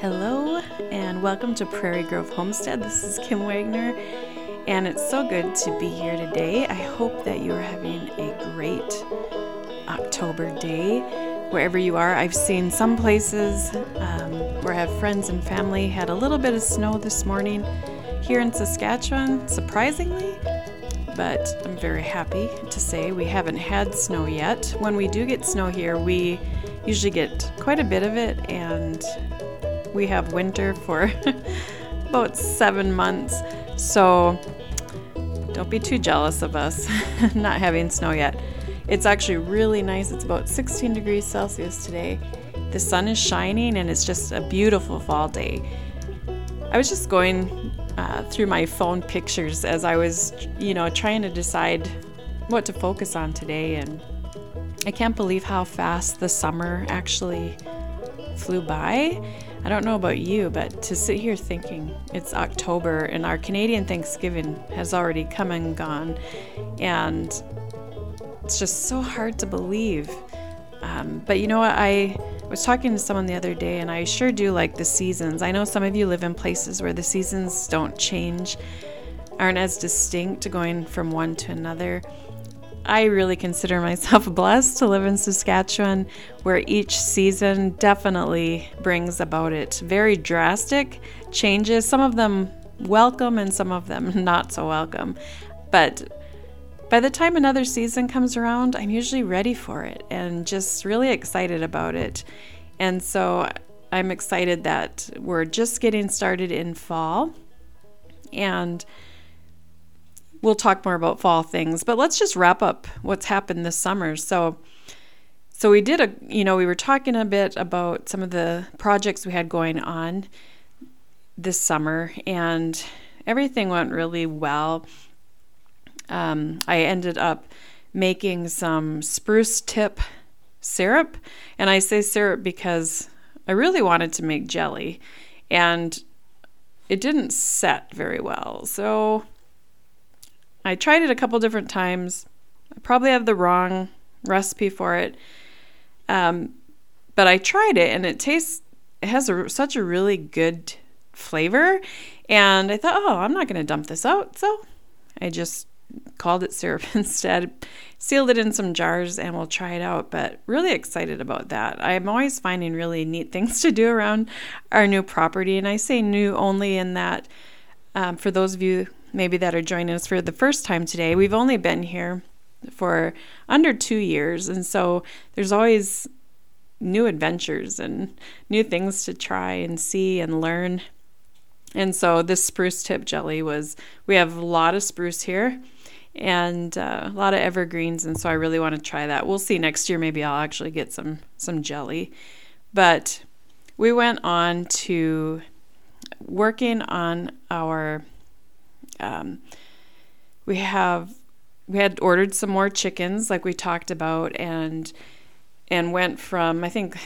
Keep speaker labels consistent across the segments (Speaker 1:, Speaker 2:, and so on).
Speaker 1: Hello, and welcome to Prairie Grove Homestead. This is Kim Wagner, and it's so good to be here today. I hope that you are having a great October day wherever you are. I've seen some places um, where I have friends and family had a little bit of snow this morning here in Saskatchewan, surprisingly, but I'm very happy to say we haven't had snow yet. When we do get snow here, we usually get quite a bit of it, and we have winter for about seven months. So don't be too jealous of us not having snow yet. It's actually really nice. It's about 16 degrees Celsius today. The sun is shining and it's just a beautiful fall day. I was just going uh, through my phone pictures as I was, you know, trying to decide what to focus on today. And I can't believe how fast the summer actually flew by. I don't know about you, but to sit here thinking it's October and our Canadian Thanksgiving has already come and gone, and it's just so hard to believe. Um, but you know what? I was talking to someone the other day, and I sure do like the seasons. I know some of you live in places where the seasons don't change, aren't as distinct going from one to another. I really consider myself blessed to live in Saskatchewan, where each season definitely brings about it very drastic changes. Some of them welcome, and some of them not so welcome. But by the time another season comes around, I'm usually ready for it and just really excited about it. And so I'm excited that we're just getting started in fall. And we'll talk more about fall things, but let's just wrap up what's happened this summer. So so we did a you know, we were talking a bit about some of the projects we had going on this summer and everything went really well um, I ended up making some spruce tip syrup. And I say syrup because I really wanted to make jelly and it didn't set very well. So I tried it a couple different times. I probably have the wrong recipe for it. Um, but I tried it and it tastes, it has a, such a really good flavor. And I thought, oh, I'm not going to dump this out. So I just called it syrup instead, sealed it in some jars, and we'll try it out. But really excited about that. I'm always finding really neat things to do around our new property. And I say new only in that um, for those of you maybe that are joining us for the first time today, we've only been here for under two years. And so there's always new adventures and new things to try and see and learn. And so this spruce tip jelly was, we have a lot of spruce here and uh, a lot of evergreens and so I really want to try that. We'll see next year maybe I'll actually get some some jelly. But we went on to working on our um, we have we had ordered some more chickens like we talked about and and went from I think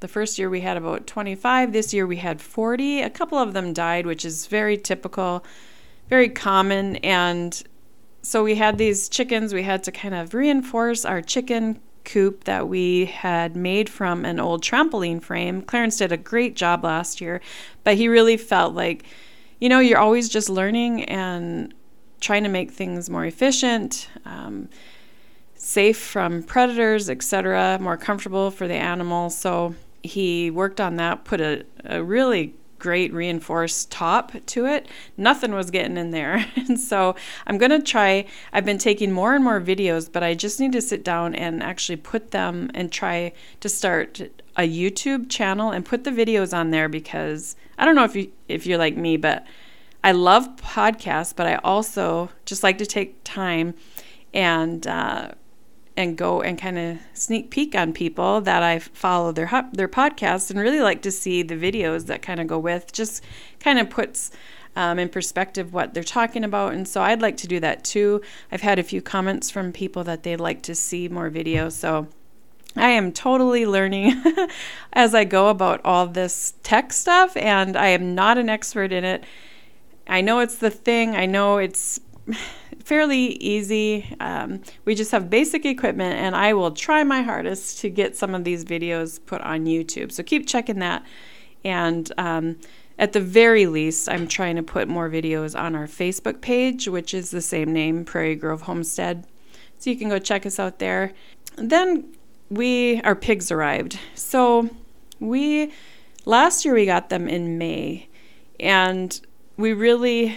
Speaker 1: the first year we had about 25 this year we had 40 a couple of them died which is very typical very common and so we had these chickens. We had to kind of reinforce our chicken coop that we had made from an old trampoline frame. Clarence did a great job last year, but he really felt like, you know, you're always just learning and trying to make things more efficient, um, safe from predators, etc., more comfortable for the animals. So he worked on that, put a, a really great reinforced top to it. Nothing was getting in there. and so I'm going to try, I've been taking more and more videos, but I just need to sit down and actually put them and try to start a YouTube channel and put the videos on there because I don't know if you if you're like me, but I love podcasts, but I also just like to take time and uh, and go and kind of sneak peek on people that I follow their their podcasts and really like to see the videos that kind of go with. Just kind of puts um, in perspective what they're talking about, and so I'd like to do that too. I've had a few comments from people that they'd like to see more videos, so. I am totally learning as I go about all this tech stuff, and I am not an expert in it. I know it's the thing. I know it's fairly easy. Um, we just have basic equipment, and I will try my hardest to get some of these videos put on YouTube. So keep checking that. And um, at the very least, I'm trying to put more videos on our Facebook page, which is the same name, Prairie Grove Homestead. So you can go check us out there. Then we our pigs arrived. So we last year we got them in May, and we really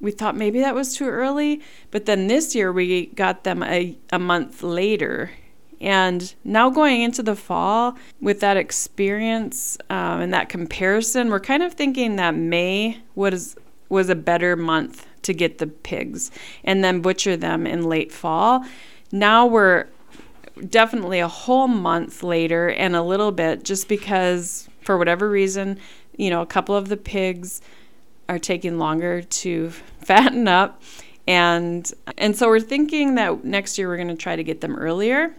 Speaker 1: we thought maybe that was too early, but then this year we got them a, a month later. And now going into the fall with that experience um, and that comparison, we're kind of thinking that May was was a better month to get the pigs and then butcher them in late fall. Now we're definitely a whole month later and a little bit just because for whatever reason, you know, a couple of the pigs are taking longer to fatten up and and so we're thinking that next year we're going to try to get them earlier.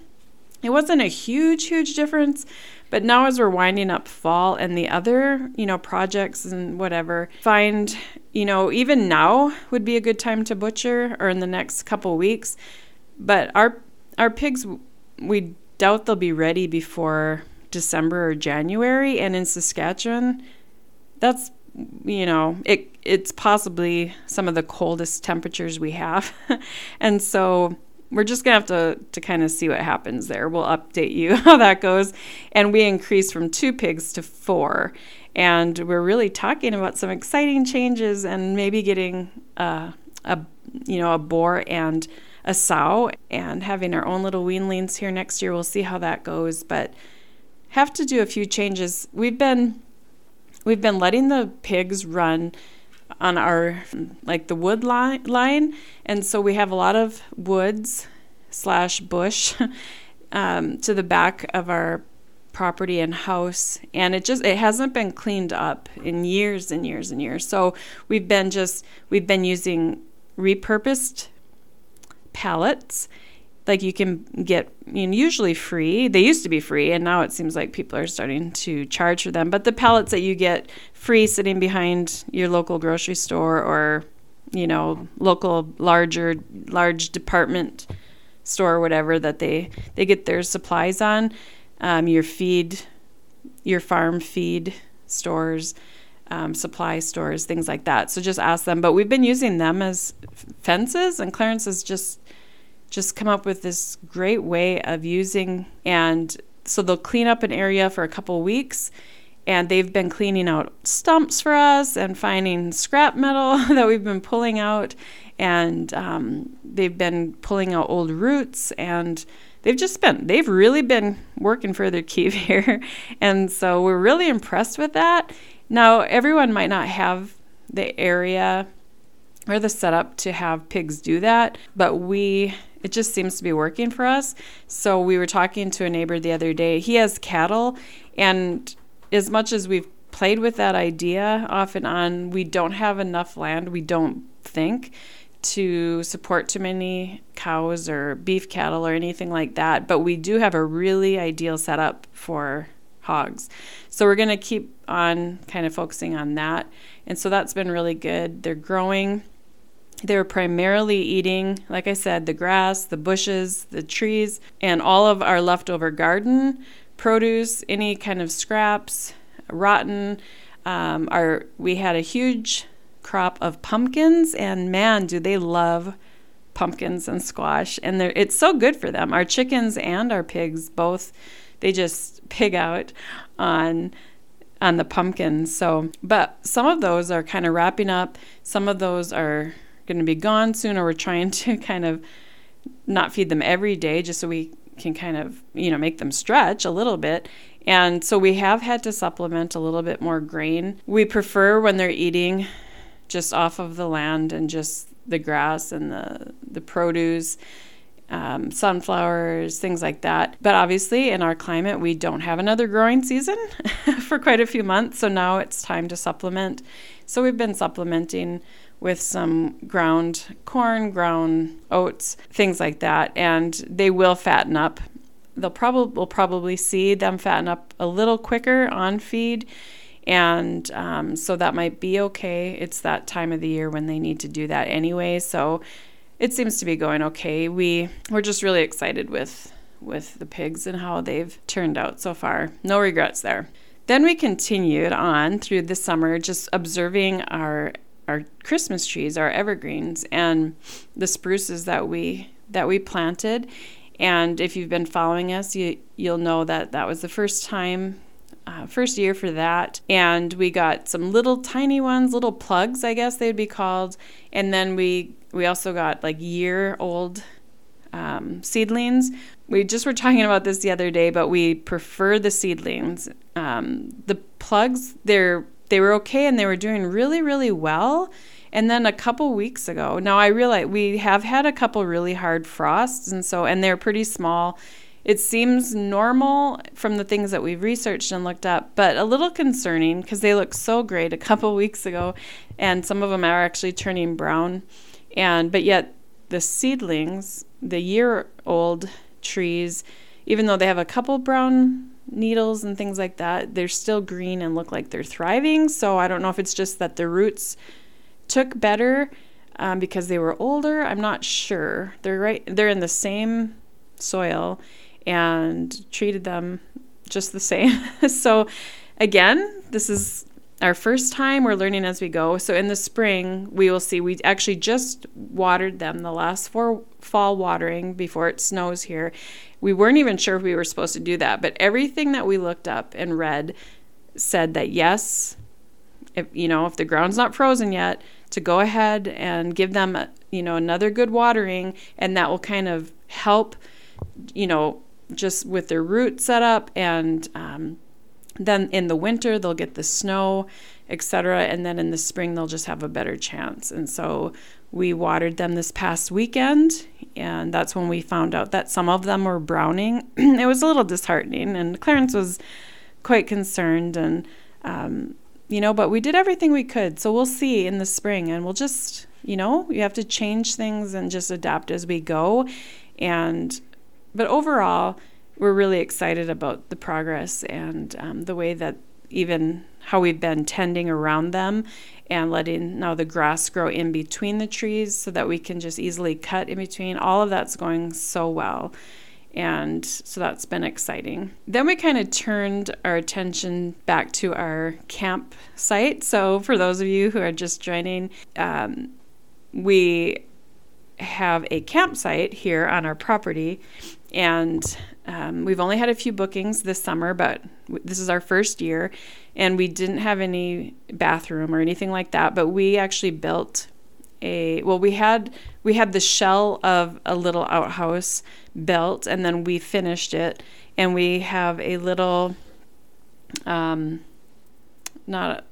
Speaker 1: It wasn't a huge huge difference, but now as we're winding up fall and the other, you know, projects and whatever, find, you know, even now would be a good time to butcher or in the next couple weeks. But our our pigs we doubt they'll be ready before December or January and in Saskatchewan that's you know, it it's possibly some of the coldest temperatures we have. and so we're just gonna have to to kind of see what happens there. We'll update you how that goes. And we increased from two pigs to four. And we're really talking about some exciting changes and maybe getting uh, a you know a boar and a sow and having our own little weanlings here next year. We'll see how that goes, but have to do a few changes. We've been we've been letting the pigs run on our like the wood line, line and so we have a lot of woods slash bush um, to the back of our property and house and it just it hasn't been cleaned up in years and years and years so we've been just we've been using repurposed pallets like you can get usually free. They used to be free, and now it seems like people are starting to charge for them. But the pallets that you get free sitting behind your local grocery store or you know local larger large department store or whatever that they they get their supplies on, um, your feed, your farm feed stores. Um, supply stores, things like that. So just ask them. But we've been using them as fences, and Clarence is just just come up with this great way of using and so they'll clean up an area for a couple weeks and they've been cleaning out stumps for us and finding scrap metal that we've been pulling out and um, they've been pulling out old roots and they've just been they've really been working for their keep here and so we're really impressed with that. Now everyone might not have the area or the setup to have pigs do that but we it just seems to be working for us. So we were talking to a neighbor the other day. He has cattle, and as much as we've played with that idea off and on, we don't have enough land, we don't think, to support too many cows or beef cattle or anything like that. But we do have a really ideal setup for hogs. So we're going to keep on kind of focusing on that. And so that's been really good. They're growing they were primarily eating, like I said, the grass, the bushes, the trees, and all of our leftover garden produce, any kind of scraps, rotten. Um, our we had a huge crop of pumpkins, and man, do they love pumpkins and squash! And it's so good for them. Our chickens and our pigs both, they just pig out on on the pumpkins. So, but some of those are kind of wrapping up. Some of those are going to be gone soon, or we're trying to kind of not feed them every day just so we can kind of, you know, make them stretch a little bit. And so we have had to supplement a little bit more grain. We prefer when they're eating just off of the land and just the grass and the, the produce, um, sunflowers, things like that. But obviously, in our climate, we don't have another growing season for quite a few months. So now it's time to supplement. So we've been supplementing with some ground corn, ground oats, things like that, and they will fatten up. They'll probably will probably see them fatten up a little quicker on feed, and um, so that might be okay. It's that time of the year when they need to do that anyway. So it seems to be going okay. We we're just really excited with with the pigs and how they've turned out so far. No regrets there. Then we continued on through the summer just observing our our Christmas trees, our evergreens and the spruces that we that we planted. And if you've been following us, you you'll know that that was the first time uh, first year for that. And we got some little tiny ones, little plugs, I guess they'd be called. And then we we also got like year old um, seedlings. We just were talking about this the other day, but we prefer the seedlings. Um, the plugs, they're they were okay and they were doing really really well. And then a couple weeks ago, now I realize we have had a couple really hard frosts, and so and they're pretty small it seems normal from the things that we've researched and looked up, but a little concerning because they look so great a couple weeks ago, and some of them are actually turning brown. And but yet the seedlings, the year-old trees, even though they have a couple brown needles and things like that, they're still green and look like they're thriving. So I don't know if it's just that the roots took better um, because they were older. I'm not sure. They're right. They're in the same soil and treated them just the same. so, again, this is our first time. We're learning as we go. So, in the spring, we will see. We actually just watered them the last four fall watering before it snows here. We weren't even sure if we were supposed to do that, but everything that we looked up and read said that yes, if you know, if the ground's not frozen yet, to go ahead and give them, you know, another good watering, and that will kind of help, you know, just with their root set up and um, then in the winter they'll get the snow etc and then in the spring they'll just have a better chance. And so we watered them this past weekend and that's when we found out that some of them were browning. It was a little disheartening and clarence was quite concerned and um, you know but we did everything we could. So we'll see in the spring and we'll just you know you have to change things and just adapt as we go. And but overall, we're really excited about the progress and um, the way that even how we've been tending around them and letting now the grass grow in between the trees so that we can just easily cut in between. All of that's going so well. And so that's been exciting. Then we kind of turned our attention back to our campsite. So, for those of you who are just joining, um, we have a campsite here on our property and um, we've only had a few bookings this summer, but this is our first year, and we didn't have any bathroom or anything like that. But we actually built a well, we had we had the shell of a little outhouse built, and then we finished it, and we have a little, um, not,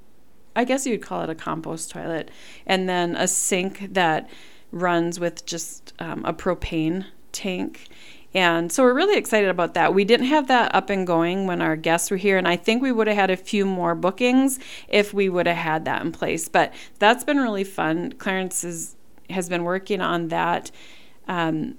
Speaker 1: I guess you'd call it a compost toilet, and then a sink that runs with just um, a propane tank and so we're really excited about that. We didn't have that up and going when our guests were here, and I think we would have had a few more bookings if we would have had that in place. But that's been really fun. Clarence is, has been working on that. Um,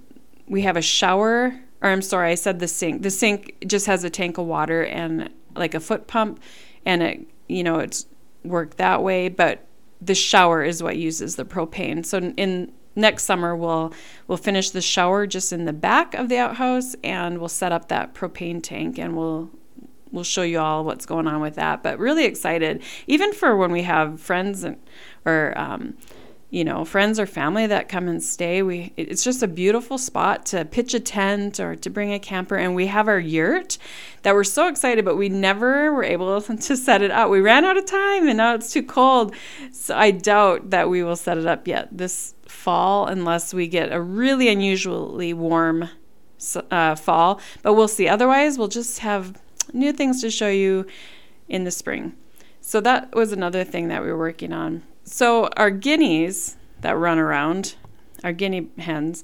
Speaker 1: we have a shower, or I'm sorry, I said the sink. The sink just has a tank of water and like a foot pump, and it, you know, it's worked that way. But the shower is what uses the propane. So in next summer we'll we'll finish the shower just in the back of the outhouse and we'll set up that propane tank and we'll we'll show you all what's going on with that. But really excited even for when we have friends and or um, you know friends or family that come and stay we it's just a beautiful spot to pitch a tent or to bring a camper and we have our yurt that we're so excited but we never were able to set it up we ran out of time and now it's too cold so i doubt that we will set it up yet this fall unless we get a really unusually warm uh, fall, but we'll see. Otherwise, we'll just have new things to show you in the spring. So that was another thing that we were working on. So our guineas that run around, our guinea hens,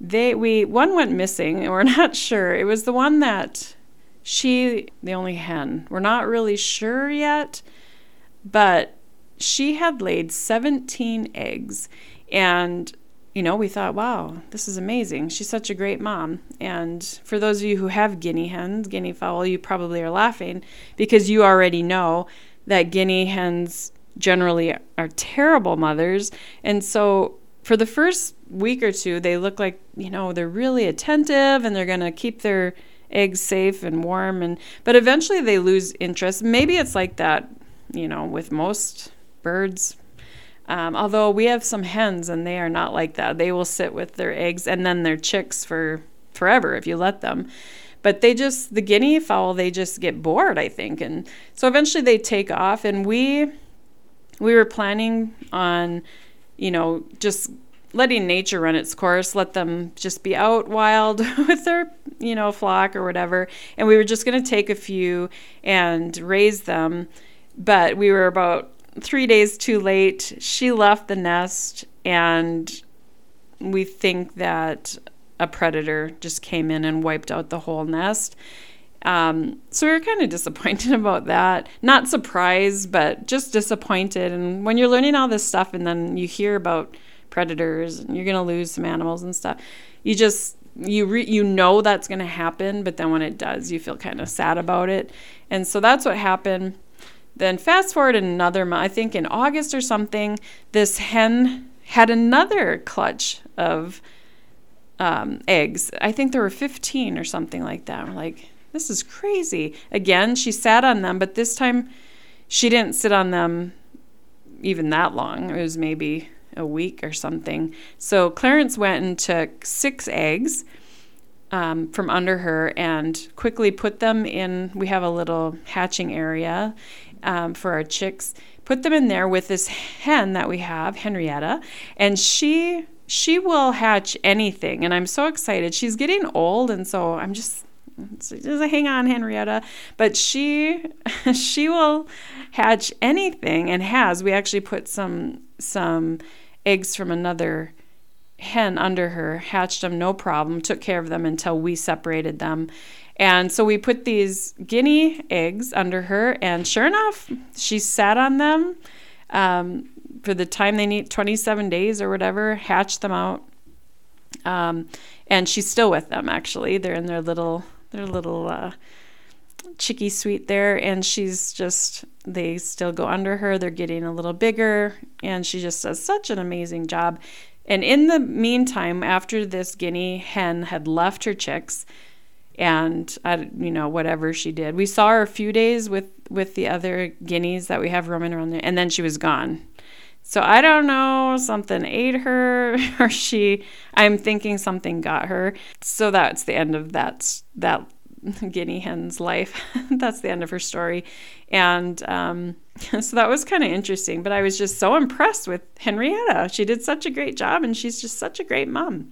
Speaker 1: they we one went missing and we're not sure. It was the one that she the only hen. We're not really sure yet, but she had laid 17 eggs and, you know, we thought, wow, this is amazing. She's such a great mom. And for those of you who have guinea hens, guinea fowl, you probably are laughing because you already know that guinea hens generally are terrible mothers. And so for the first week or two, they look like, you know, they're really attentive and they're going to keep their eggs safe and warm and but eventually they lose interest. Maybe it's like that, you know, with most birds. Um, although we have some hens and they are not like that. They will sit with their eggs and then their chicks for forever if you let them. But they just the guinea fowl they just get bored, I think. And so eventually they take off and we we were planning on you know, just letting nature run its course, let them just be out wild with their, you know, flock or whatever. And we were just going to take a few and raise them. But we were about three days too late. She left the nest, and we think that a predator just came in and wiped out the whole nest. Um, so we were kind of disappointed about that. Not surprised, but just disappointed. And when you're learning all this stuff and then you hear about predators and you're going to lose some animals and stuff, you just you re- you know that's going to happen, but then when it does, you feel kind of sad about it. And so that's what happened. Then fast forward another month, I think in August or something, this hen had another clutch of um, eggs. I think there were 15 or something like that. Like, this is crazy. Again, she sat on them, but this time she didn't sit on them even that long. It was maybe a week or something. So Clarence went and took six eggs um, from under her and quickly put them in. We have a little hatching area um, for our chicks. Put them in there with this hen that we have, Henrietta, and she she will hatch anything. And I'm so excited. She's getting old, and so I'm just just hang on, Henrietta. But she she will hatch anything and has. We actually put some some eggs from another hen under her, hatched them no problem, took care of them until we separated them. And so we put these guinea eggs under her, and sure enough, she sat on them um, for the time they need 27 days or whatever, hatched them out. Um, and she's still with them, actually. They're in their little their little uh, chicky suite there, and she's just they still go under her. They're getting a little bigger, and she just does such an amazing job. And in the meantime, after this guinea hen had left her chicks, and I, you know whatever she did, we saw her a few days with with the other guineas that we have roaming around there, and then she was gone. So I don't know, something ate her or she I'm thinking something got her. So that's the end of that that guinea hen's life. that's the end of her story. And um, so that was kind of interesting, but I was just so impressed with Henrietta. She did such a great job and she's just such a great mom.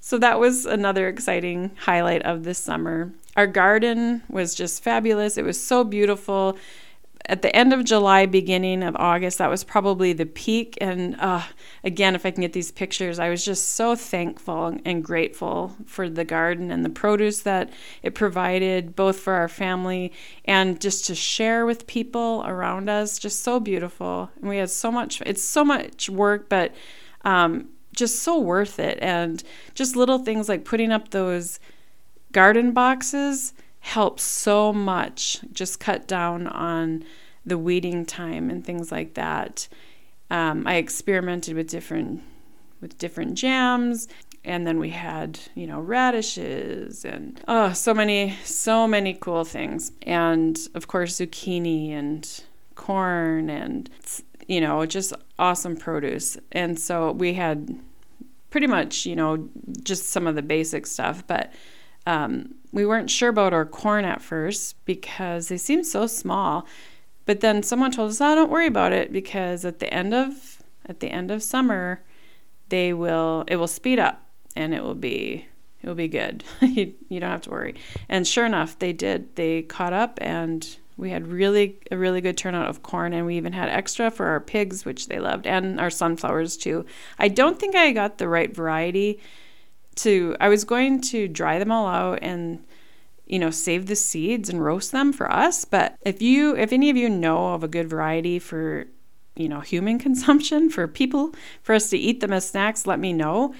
Speaker 1: So that was another exciting highlight of this summer. Our garden was just fabulous. It was so beautiful at the end of July, beginning of August, that was probably the peak. And uh, again, if I can get these pictures, I was just so thankful and grateful for the garden and the produce that it provided, both for our family and just to share with people around us. Just so beautiful. And we had so much, it's so much work, but um, just so worth it. And just little things like putting up those garden boxes helps so much. Just cut down on the weeding time and things like that. Um, I experimented with different with different jams and then we had you know radishes and oh so many so many cool things and of course zucchini and corn and you know just awesome produce and so we had pretty much you know just some of the basic stuff but um, we weren't sure about our corn at first because they seemed so small. But then someone told us, "Oh, don't worry about it because at the end of at the end of summer, they will it will speed up and it will be it will be good. you, you don't have to worry." And sure enough, they did. They caught up and we had really a really good turnout of corn and we even had extra for our pigs which they loved and our sunflowers too. I don't think I got the right variety to I was going to dry them all out and you know save the seeds and roast them for us. But if you if any of you know of a good variety for you know human consumption for people for us to eat them as snacks let me know.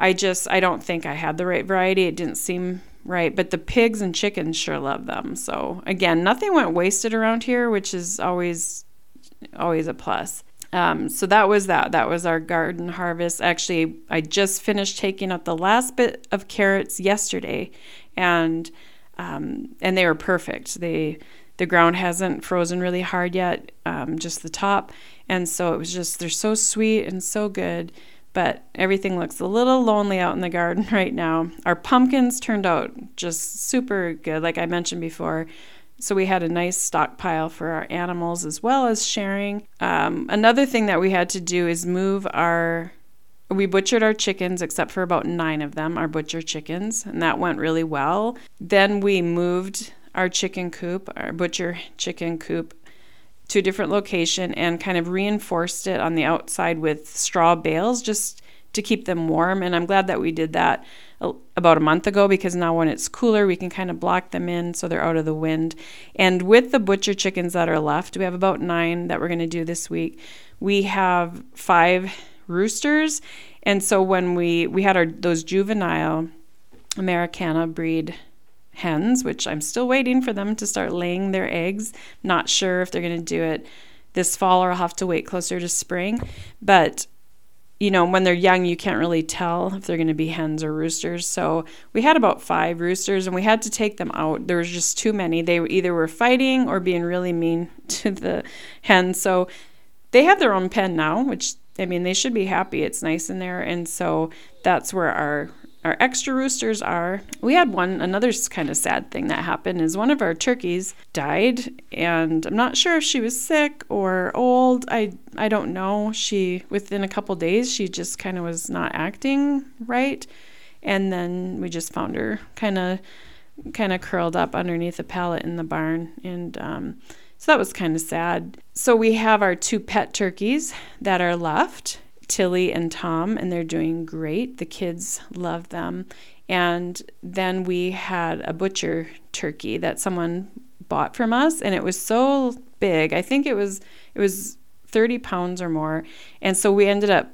Speaker 1: I just i don't think i had the right variety. It didn't seem right but the pigs and chickens sure love them. So again nothing went wasted around here which is always always a plus Um, so that was that. That was our garden harvest. Actually, I just finished taking out the last bit of carrots yesterday, and um, and they were perfect. They the ground hasn't frozen really hard yet, um, just the top, and so it was just they're so sweet and so good. But everything looks a little lonely out in the garden right now. Our pumpkins turned out just super good, like I mentioned before. So we had a nice stockpile for our animals as well as sharing. Um, another thing that we had to do is move our. We butchered our chickens, except for about nine of them, our butcher chickens, and that went really well. Then we moved our chicken coop, our butcher chicken coop, to a different location and kind of reinforced it on the outside with straw bales just to keep them warm. And I'm glad that we did that about a month ago because now when it's cooler, we can kind of block them in so they're out of the wind. And with the butcher chickens that are left, we have about nine that we're going to do this week. We have five roosters. And so when we, we had our those juvenile Americana breed hens, which I'm still waiting for them to start laying their eggs. Not sure if they're going to do it this fall or I'll have to wait closer to spring. But you know, when they're young, you can't really tell if they're going to be hens or roosters. So we had about five roosters and we had to take them out. There was just too many. They either were fighting or being really mean to the hens. So they have their own pen now, which I mean, they should be happy. It's nice in there. And so that's where our our extra roosters are. We had one, another kind of sad thing that happened is one of our turkeys died, and I'm not sure if she was sick or old. I, I don't know. She, within a couple days, she just kind of was not acting right. And then we just found her kind of kind of curled up underneath a pallet in the barn and um, so that was kind of sad so we have our two pet turkeys that are left Tilly and Tom, and they're doing great. The kids love them. And then we had a butcher turkey that someone bought from us, and it was so big. I think it was it was 30 pounds or more. And so we ended up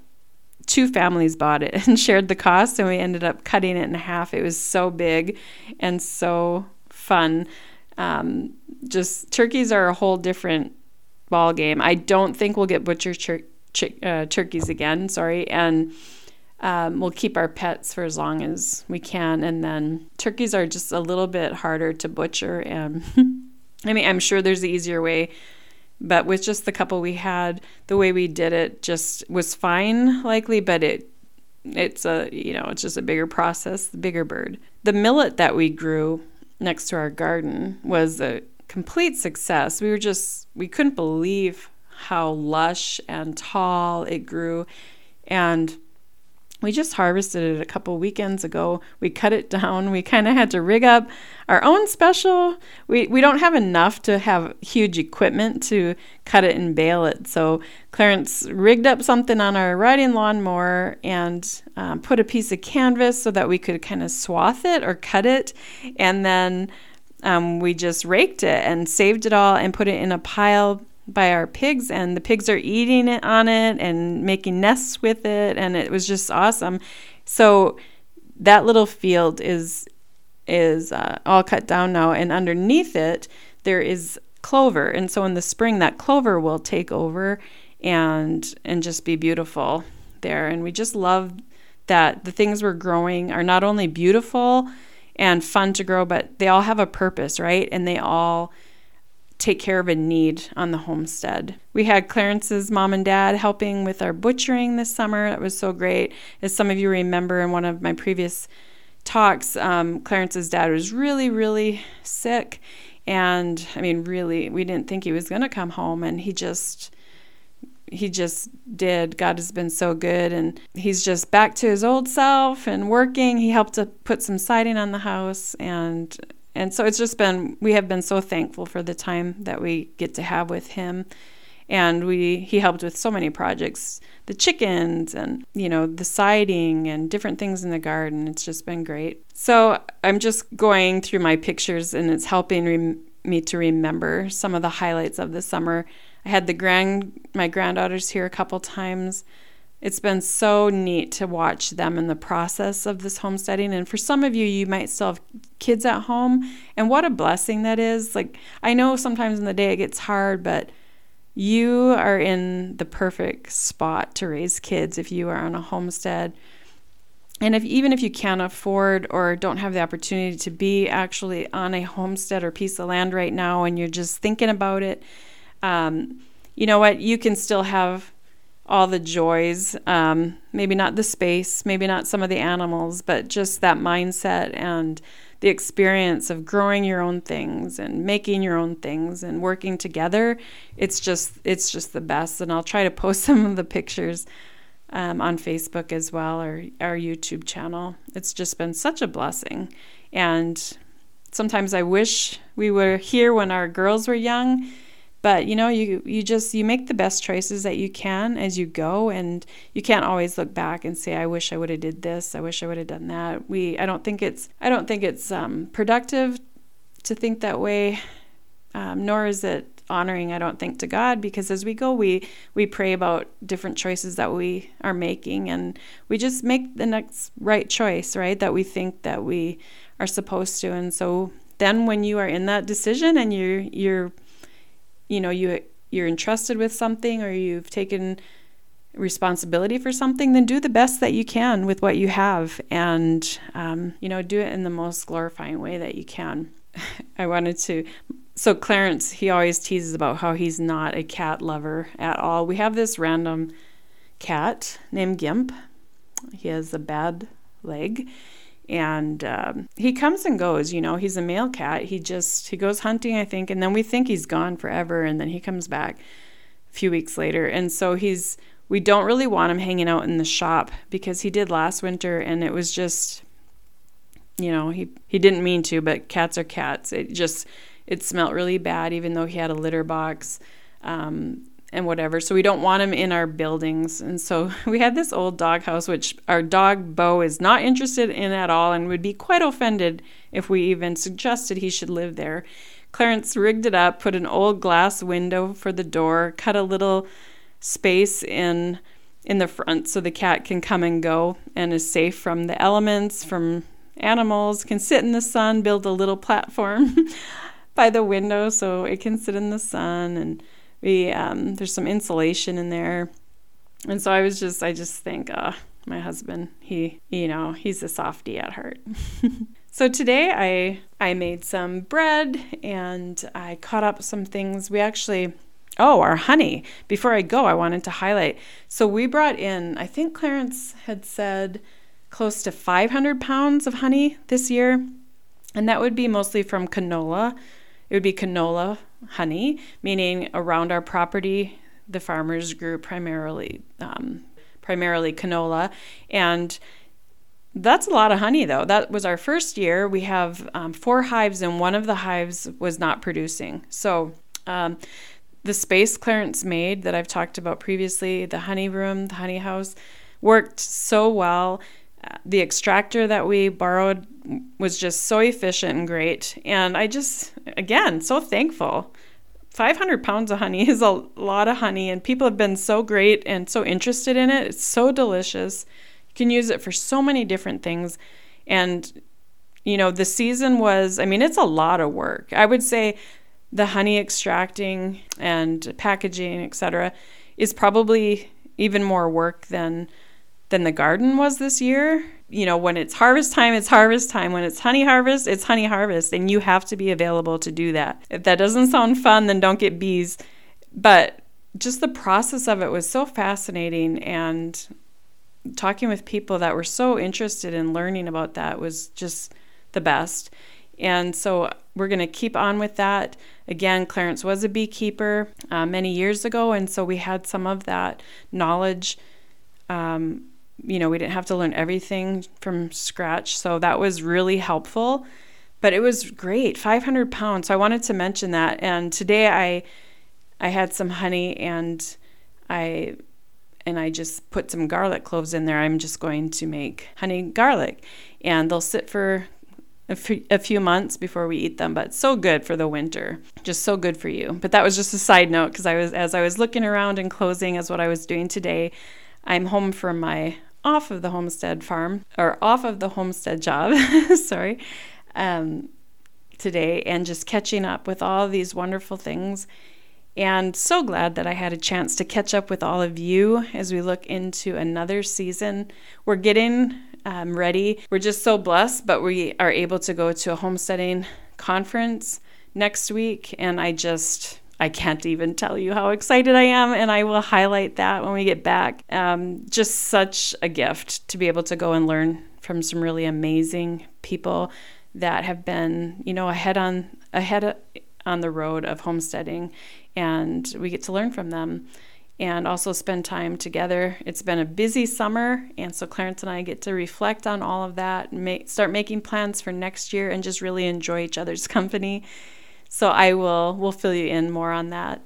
Speaker 1: two families bought it and shared the cost and we ended up cutting it in half. It was so big and so fun. Um, just turkeys are a whole different ball game. I don't think we'll get butcher tur- uh, turkeys again, sorry, and um, we'll keep our pets for as long as we can. And then turkeys are just a little bit harder to butcher. And I mean, I'm sure there's an easier way, but with just the couple we had, the way we did it just was fine, likely, but it it's a you know it's just a bigger process, the bigger bird. The millet that we grew next to our garden was a complete success. We were just we couldn't believe how lush and tall it grew. And we just harvested it a couple weekends ago. We cut it down. We kind of had to rig up our own special. We, we don't have enough to have huge equipment to cut it and bale it. So Clarence rigged up something on our riding lawnmower and um, put a piece of canvas so that we could kind of swath it or cut it. And then um, we just raked it and saved it all and put it in a pile by our pigs and the pigs are eating it on it and making nests with it and it was just awesome. So that little field is is uh, all cut down now and underneath it there is clover. And so in the spring that clover will take over and and just be beautiful there. And we just love that the things we're growing are not only beautiful and fun to grow but they all have a purpose right? And they all take care of a need on the homestead. We had Clarence's mom and dad helping with our butchering this summer. That was so great. As some of you remember in one of my previous talks, um, Clarence's dad was really, really sick. And I mean, really, we didn't think he was going to come home, and he just he just did. God has been so good, and he's just back to his old self and working. He helped to put some siding on the house, and and so it's just been we have been so thankful for the time that we get to have with him. And we he helped with so many projects the chickens and you know the siding and different things in the garden. It's just been great. So i'm just going through my pictures and it's helping re- me to remember some of the highlights of the summer. I had the grand my granddaughters here a couple times it's been so neat to watch them in the process of this homesteading. And for some of you, you might still have kids at home. And what a blessing that is. Like, I know sometimes in the day it gets hard, but you are in the perfect spot to raise kids if you are on a homestead. And if even if you can't afford or don't have the opportunity to be actually on a homestead or piece of land right now and you're just thinking about it, um, you know what? You can still have all the joys. Um, maybe not the space, maybe not some of the animals, but just that mindset and the experience of growing your own things and making your own things and working together. It's just it's just the best. And I'll try to post some of the pictures um, on Facebook as well or our YouTube channel. It's just been such a blessing. And sometimes I wish we were here when our girls were young but you know you you just you make the best choices that you can as you go and you can't always look back and say i wish i would have did this. I wish i would have done that. We i don't think it's i don't think it's um, productive to think that way um, nor is it honoring i don't think to god because as we go we we pray about different choices that we are making and we just make the next right choice right that we think that we are supposed to. And so then when you are in that decision and you're you're you know you you're entrusted with something or you've taken responsibility for something, then do the best that you can with what you have, and um, you know do it in the most glorifying way that you can. I wanted to. So Clarence, he always teases about how he's not a cat lover at all. We have this random cat named Gimp. He has a bad leg, and um, he comes and goes you know he's a male cat. He just he goes hunting i think and then we think he's gone forever and then he comes back a few weeks later. And so he's we don't really want him hanging out in the shop because he did last winter and it was just you know he he didn't mean to but cats are cats. It just it smelled really bad even though he had a litter box. Um, and whatever. So we don't want him in our buildings. And so we had this old doghouse, which our dog Bo is not interested in at all and would be quite offended if we even suggested he should live there. Clarence rigged it up, put an old glass window for the door, cut a little space in in the front so the cat can come and go and is safe from the elements, from animals, can sit in the sun, build a little platform by the window so it can sit in the sun and we um, there's some insulation in there, and so I was just I just think, uh, my husband, he you know he's a softie at heart. so today I I made some bread and I cut up some things. We actually Oh, our honey. Before I go, I wanted to highlight. So we brought in, I think Clarence had said close to 500 pounds of honey this year. And that would be mostly from canola. It would be canola honey, meaning around our property, the farmers grew primarily um, primarily canola, and that's a lot of honey though. That was our first year. We have um, four hives, and one of the hives was not producing. So. Um, the space Clarence made that I've talked about previously, the honey room, the honey house, worked so well. The extractor that we borrowed was just so efficient and great. And I just, again, so thankful 500 pounds of honey is a lot of honey, and people have been so great and so interested in it. It's so delicious. You can use it for so many different things. And, you know, the season was, I mean, it's a lot of work. I would say the honey extracting and packaging, etc., is probably even more work than than the garden was this year you know, when it's harvest time, it's harvest time. When it's honey harvest, it's honey harvest. And you have to be available to do that. If that doesn't sound fun, then don't get bees. But just the process of it was so fascinating. And talking with people that were so interested in learning about that was just the best. And so we're going to keep on with that. Again, Clarence was a beekeeper uh, many years ago, and so we had some of that knowledge um, you know, we didn't have to learn everything from scratch. So that was really helpful. But it was great, 500 pounds. So I wanted to mention that. And today I, I had some honey and I, and I just put some garlic cloves in there. I'm just going to make honey garlic, and they'll sit for a few months before we eat them. But so good for the winter, just so good for you. But that was just a side note because I was as I was looking around and closing as what I was doing today. I'm home from my off of the homestead farm or off of the homestead job, sorry, um, today and just catching up with all these wonderful things. And so glad that I had a chance to catch up with all of you as we look into another season. We're getting um, ready. We're just so blessed, but we are able to go to a homesteading conference next week. And I just, I can't even tell you how excited I am, and I will highlight that when we get back. Um, just such a gift to be able to go and learn from some really amazing people that have been, you know, ahead on ahead on the road of homesteading, and we get to learn from them and also spend time together. It's been a busy summer, and so Clarence and I get to reflect on all of that, make, start making plans for next year, and just really enjoy each other's company. So I will will fill you in more on that.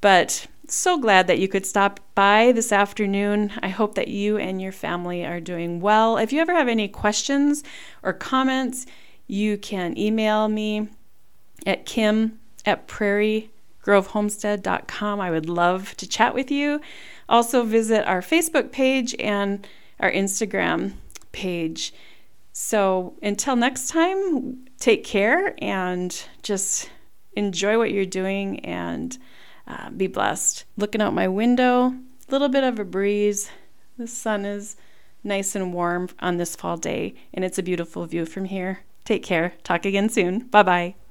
Speaker 1: But so glad that you could stop by this afternoon. I hope that you and your family are doing well. If you ever have any questions or comments, you can email me at kim at prairiegrovehomestead.com. I would love to chat with you. Also, visit our Facebook page and our Instagram page. So, until next time, take care and just enjoy what you're doing and uh, be blessed. Looking out my window, a little bit of a breeze. The sun is nice and warm on this fall day, and it's a beautiful view from here. Take care. Talk again soon. Bye bye.